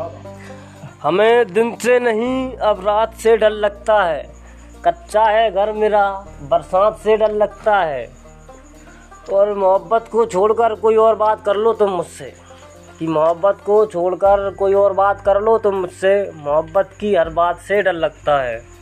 हमें दिन से नहीं, अब रात से डर लगता है। कच्चा है घर मेरा, बरसात से डर लगता है। और मोहब्बत को छोड़कर कोई और बात कर लो तुम मुझसे। कि मोहब्बत को छोड़कर कोई और बात कर लो तुम मुझसे। मोहब्बत की हर बात से डर लगता है।